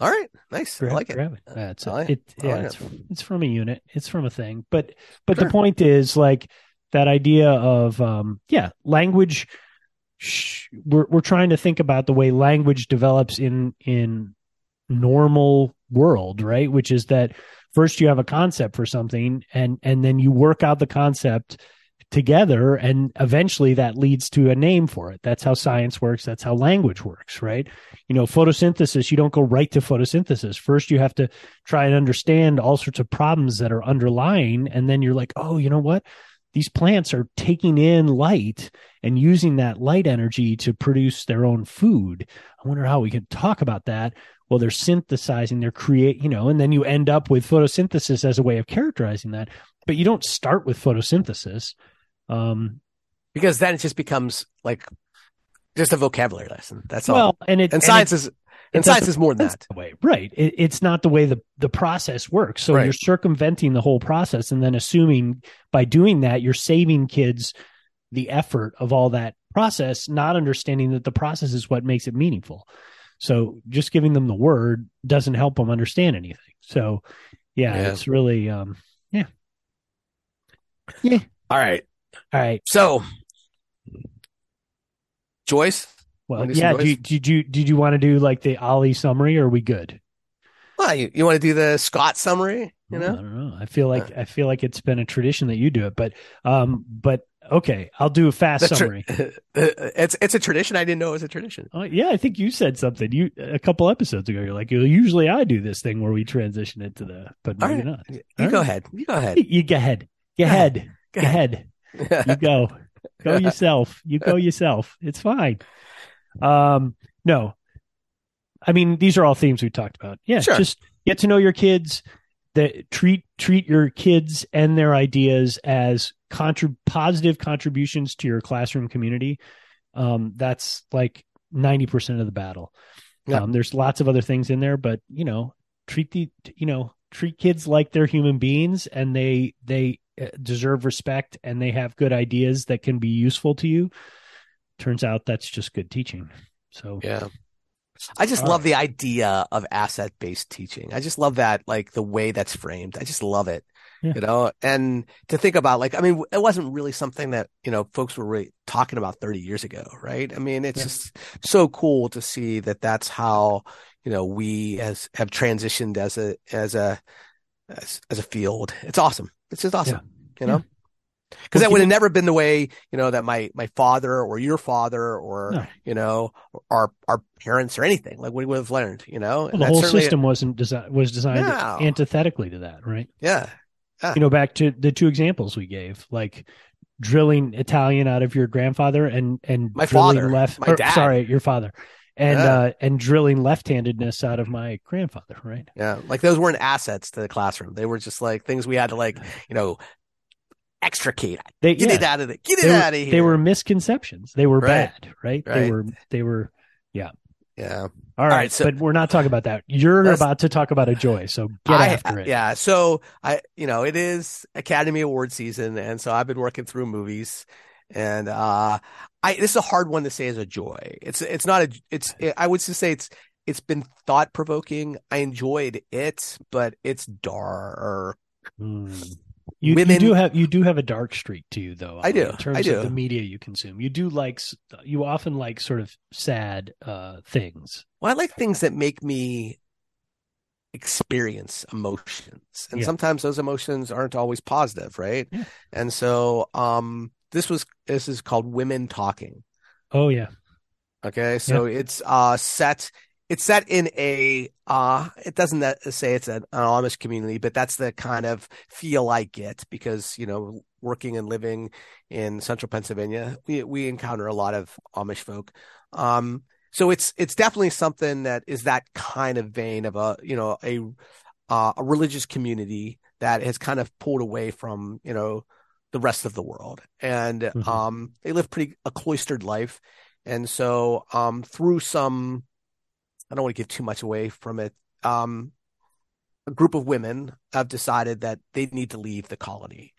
all right nice i Gra- like it That's I like it. I yeah, like it's it's from a unit. It's from a thing. But but Sure. the point is like that idea of um yeah, language. Sh- we're we're trying to think about the way language develops in in normal world, right? Which is that first you have a concept for something, and and then you work out the concept together and eventually that leads to a name for it. That's how science works. That's how language works right? You know photosynthesis you don't go right to photosynthesis. First you have to try and understand all sorts of problems that are underlying and then you're like oh you know what these plants are taking in light and using that light energy to produce their own food i wonder how we can talk about that well they're synthesizing they're create you know and then you end up with photosynthesis as a way of characterizing that but you don't start with photosynthesis um, because then it just becomes like just a vocabulary lesson. That's all. well and it and science it, is and science is more than that. way right it, it's not the way the the process works so Right. you're circumventing the whole process and then assuming by doing that you're saving kids the effort of all that process not understanding that the process is what makes it meaningful so just giving them the word doesn't help them understand anything so yeah, Yeah. it's really um yeah. Yeah. All right. all right So Joyce, well Wanna do some yeah did, did you did you want to do like the ollie summary or are we good well, you, you want to do the Scott summary? You know? I don't know. I feel like I feel like it's been a tradition that you do it, but um, but okay, I'll do a fast tra- summary. <laughs> it's it's a tradition. I didn't know it was a tradition. Oh, yeah, I think you said something you a couple episodes ago. You're like, usually I do this thing where we transition into the, but maybe right. not. You All go right. ahead. You go ahead. You go ahead. Go ahead. Go ahead. <laughs> You go. Go yourself. You go yourself. It's fine. Um, no, I mean these are all themes we talked about. Yeah, Sure. just get to know your kids. That treat treat your kids and their ideas as contrib- positive contributions to your classroom community. Um, that's like ninety percent of the battle. Yeah. Um, there's lots of other things in there, but you know, treat the you know treat kids like they're human beings and they they uh, deserve respect and they have good ideas that can be useful to you. Turns out that's just good teaching. So Yeah. I just All love the idea of asset based teaching. I just love that, like the way that's framed. I just love it, Yeah. you know, and to think about, like, I mean, it wasn't really something that, you know, folks were really talking about 30 years ago, right? I mean, it's Yeah. just so cool to see that that's how, you know, we as have transitioned as a, as a, as, as a field. It's awesome. It's just awesome, you know? Because Well, that would have never been the way, you know, that my my father or your father or No. you know our our parents or anything like we would have learned, you know. Well, the whole system wasn't desi- was designed No. antithetically to that, right? yeah, You know, back to the two examples we gave, like drilling Italian out of your grandfather and and My father, left. my or, dad. Sorry, your father, and Yeah. uh, and drilling left-handedness out of my grandfather, right? yeah. Like those weren't assets to the classroom. They were just like things we had to like you know extricate. They Get yeah, it out of the get it they, out of were, here. they were misconceptions. They were Right. bad, right? They were they were. yeah. Yeah. All right, right, so- but we're not talking about that. You're about to talk about a joy, so get I- after it. Yeah. So I, you know, it is Academy Award season, and so I've been working through movies, and uh, I this is a hard one to say as a joy. It's it's not a it's I would just say it's it's been thought provoking. I enjoyed it, but it's dark. Mm. You, you do have you do have a dark streak to you though. I do. In terms I do. of the media you consume, you do like you often like sort of sad uh, things. Well, I like things that make me experience emotions, and Yeah. sometimes those emotions aren't always positive, right? Yeah. And so, um, this was this is called Women Talking. Oh yeah, Okay, so it's uh set it's set in a uh it doesn't that say it's an, an Amish community, but that's the kind of feel I get because you know working and living in central Pennsylvania, we we encounter a lot of Amish folk. Um so it's it's definitely something that is that kind of vein of a you know a uh, a religious community that has kind of pulled away from you know the rest of the world and Mhm. um they live pretty a cloistered life and so um through some I don't want to give too much away from it. Um a group of women have decided that they need to leave the colony.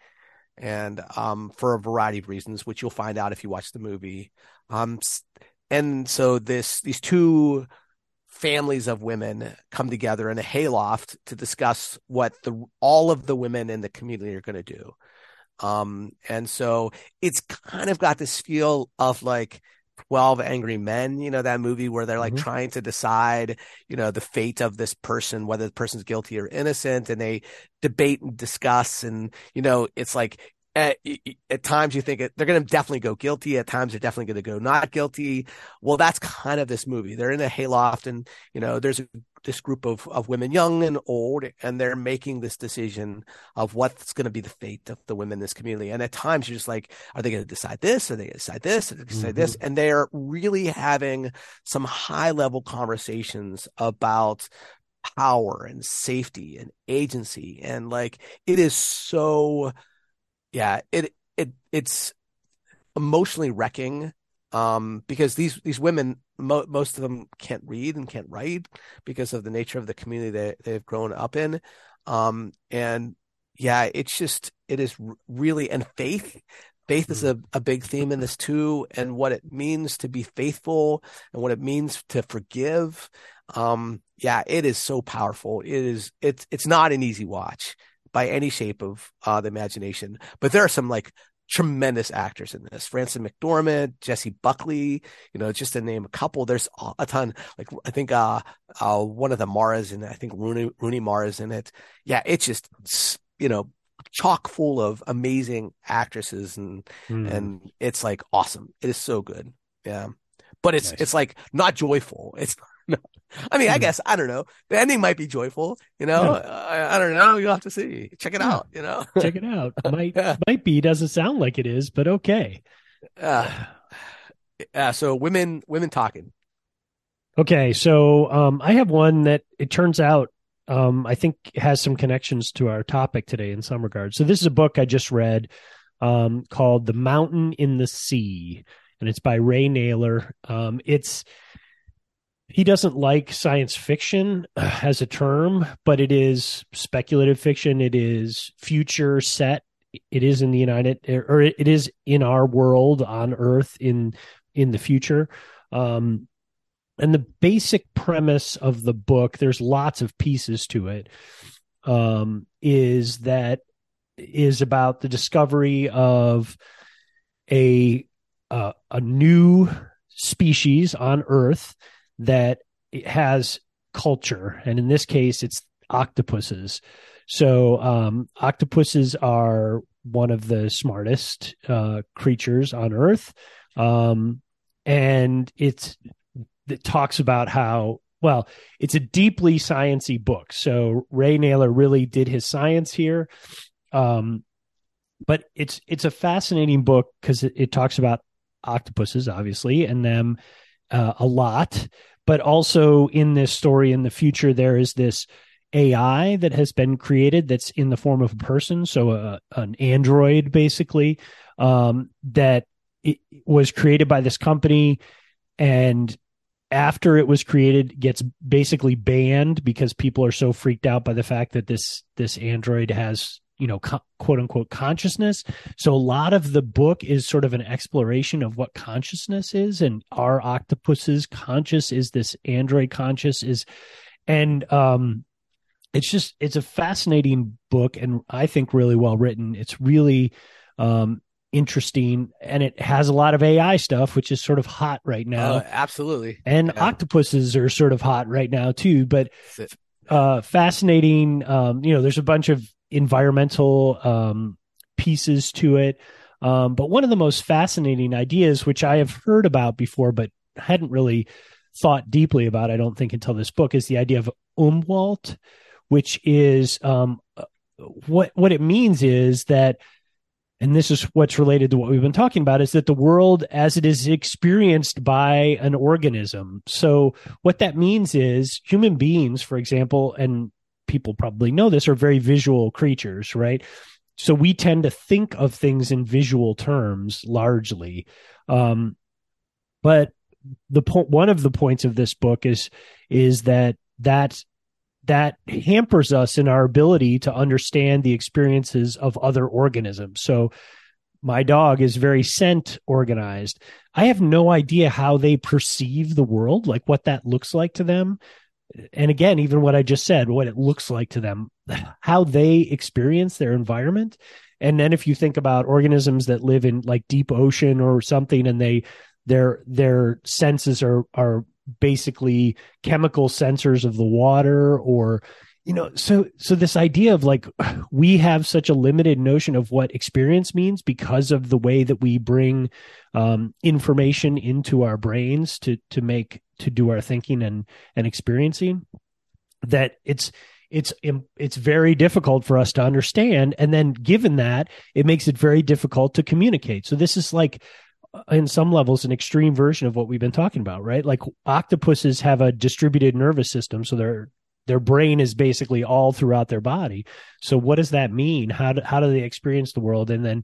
And um for a variety of reasons which you'll find out if you watch the movie. Um and so this these two families of women come together in a hayloft to discuss what the all of the women in the community are going to do. Um and so it's kind of got this feel of like 12 angry men you know that movie where they're like Mhm. trying to decide you know the fate of this person whether the person's guilty or innocent and they debate and discuss and you know it's like at, at times you think it, they're going to definitely go guilty. At times they're definitely going to go not guilty. Well, that's kind of this movie. They're in a hayloft and, you know, there's a, this group of, of women, young and old, and they're making this decision of what's going to be the fate of the women in this community. And at times you're just like, are they going to decide this? Are they going to decide this? Are they decide mm-hmm. this? And they're really having some high level conversations about power and safety and agency. And like, it is so, yeah, it it it's emotionally wrecking um, because these these women mo- most of them can't read and can't write because of the nature of the community that they've grown up in. Um, and yeah it's just it is really and faith faith is mm-hmm. a, a big theme in this too and what it means to be faithful and what it means to forgive. Um, yeah it is so powerful. It is it's it's not an easy watch by any shape of uh, the imagination. But there are some like tremendous actors in this. Frances McDormand, Jessie Buckley, you know, just to name a couple. There's a ton. Like I think uh, uh one of the Maras and I think Rooney Rooney Mara's in it. Yeah, it's just you know chock full of amazing actresses and mm. and it's like awesome. It is so good. Yeah. But it's nice. it's like not joyful. It's <laughs> I mean, I hmm. guess I don't know. The ending might be joyful, you know. Yeah. I, I, don't know. You'll have to see. Check it out. You know, check it out. <laughs> Might yeah. might be. Doesn't sound like it is, but okay. Uh, yeah. So women, women talking. Okay, so um, I have one that it turns out um, I think has some connections to our topic today in some regards. So this is a book I just read um, called "The Mountain in the Sea," and it's by Ray Nayler. Um, it's he doesn't like science fiction uh, as a term, but it is speculative fiction. It is future set. It is in the United, or it is in our world on Earth in in the future. Um, and the basic premise of the book, there's lots of pieces to it, um, is that is about the discovery of a uh, a new species on Earth that has culture, and in this case, it's octopuses. So, um, octopuses are one of the smartest uh, creatures on Earth, um, and it's it talks about how well it's a deeply sciency book. So Ray Nayler really did his science here, um, but it's it's a fascinating book because it, it talks about octopuses, obviously, and them uh, a lot, but also in this story in the future, there is this AI that has been created that's in the form of a person, so a, uh, an android basically um, that was created by this company, and after it was created, gets basically banned because people are so freaked out by the fact that this this android has you know co- quote unquote consciousness. So a lot of the book is sort of an exploration of what consciousness is and are octopuses conscious? Is this android conscious? Is and um it's just it's a fascinating book and i think really well written. It's really um interesting and it has a lot of ai stuff which is sort of hot right now. Uh, absolutely. And yeah. octopuses are sort of hot right now too but uh fascinating um you know there's a bunch of environmental um, pieces to it. Um, but one of the most fascinating ideas, which I have heard about before, but hadn't really thought deeply about, I don't think, until this book, is the idea of umwelt, which is um, what what it means is that, and this is what's related to what we've been talking about, is that the world as it is experienced by an organism. So what that means is human beings, for example, and people probably know this, are very visual creatures, right? So we tend to think of things in visual terms largely. Um, but the point, one of the points of this book is, is that that that hampers us in our ability to understand the experiences of other organisms. So my dog is very scent organized. I have no idea how they perceive the world, like what that looks like to them and again, even what I just said, what it looks like to them, <sighs> how they experience their environment. And then if you think about organisms that live in like deep ocean or something and they their their senses are are basically chemical sensors of the water or you know so so this idea of like <sighs> we have such a limited notion of what experience means because of the way that we bring um, information into our brains to to make to do our thinking and and experiencing that it's it's it's very difficult for us to understand. And then given that it makes it very difficult to communicate. So this is like in some levels an extreme version of what we've been talking about right? Like octopuses have a distributed nervous system so their their brain is basically all throughout their body. So what does that mean? How do, how do they experience the world? And then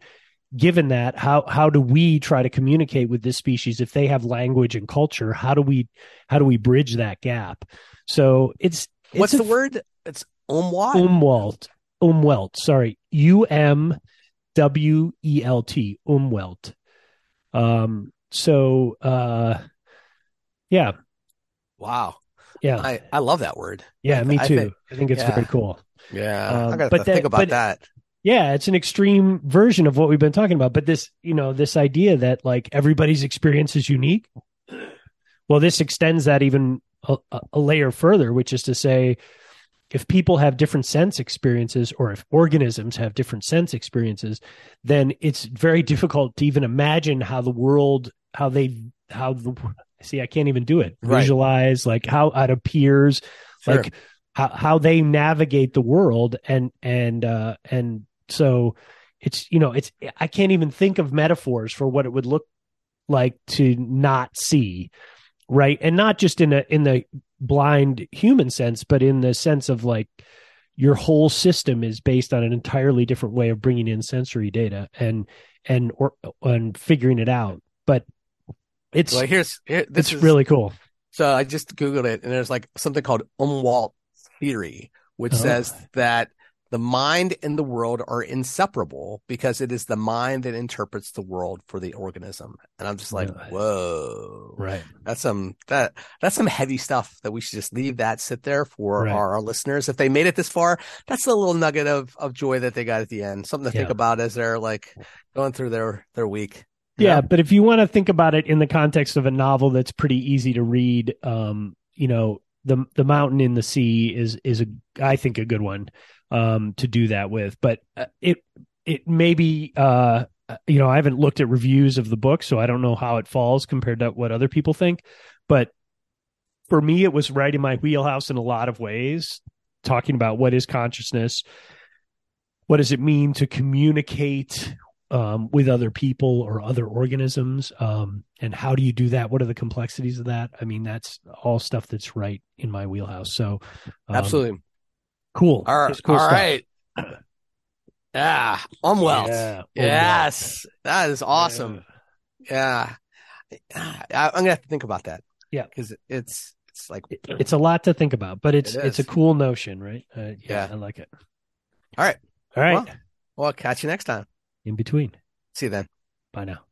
given that how how do we try to communicate with this species if they have language and culture? How do we how do we bridge that gap? So it's, it's what's the word? It's umwelt umwelt umwelt. Sorry. U m w e l t. Umwelt. Um so uh yeah. Wow yeah. I i love that word. Yeah I, me too. i think, I think it's yeah. very cool. Yeah. Um, i gotta but that- think about but- that. Yeah it's an extreme version of what we've been talking about but this you know this idea that like everybody's experience is unique well this extends that even a, a layer further which is to say if people have different sense experiences or if organisms have different sense experiences then it's very <laughs> difficult to even imagine how the world how they how the see i can't even do it Right. visualize like how it appears Sure. like how how they navigate the world and and uh and so it's you know it's i can't even think of metaphors for what it would look like to not see right and not just in a in the blind human sense but in the sense of like your whole system is based on an entirely different way of bringing in sensory data and and or and figuring it out but it's well here's here, this it's is really cool So I just Googled it and there's like something called Umwelt theory, which Oh. says that the mind and the world are inseparable because it is the mind that interprets the world for the organism. And I'm just like, Really? whoa, right that's some, that, that's some heavy stuff that we should just leave that sit there for Right. our, our listeners. If they made it this far, that's a little nugget of, of joy that they got at the end. Something to think about as they're like going through their, their week. You Yeah, but if you want to think about it in the context of a novel that's pretty easy to read, um, you know, the the mountain in the sea is is a I think a good one um, to do that with. But uh, it it maybe uh, you know I haven't looked at reviews of the book, so I don't know how it falls compared to what other people think. But for me, it was right in my wheelhouse in a lot of ways, talking about what is consciousness, what does it mean to communicate um, with other people or other organisms um, and how do you do that what are the complexities of that i mean that's all stuff that's right in my wheelhouse so um, Absolutely. cool All right. Cool all right. Yeah. Umwelt. Yeah, Yes. That is awesome. Yeah. I, I'm going to have to think about that. Yeah. Because it's, it's like, it's a lot to think about but it's It it's a cool notion right uh, yeah, Yeah. i like it All right. all right Well- well, catch you next time. In between See you then. bye now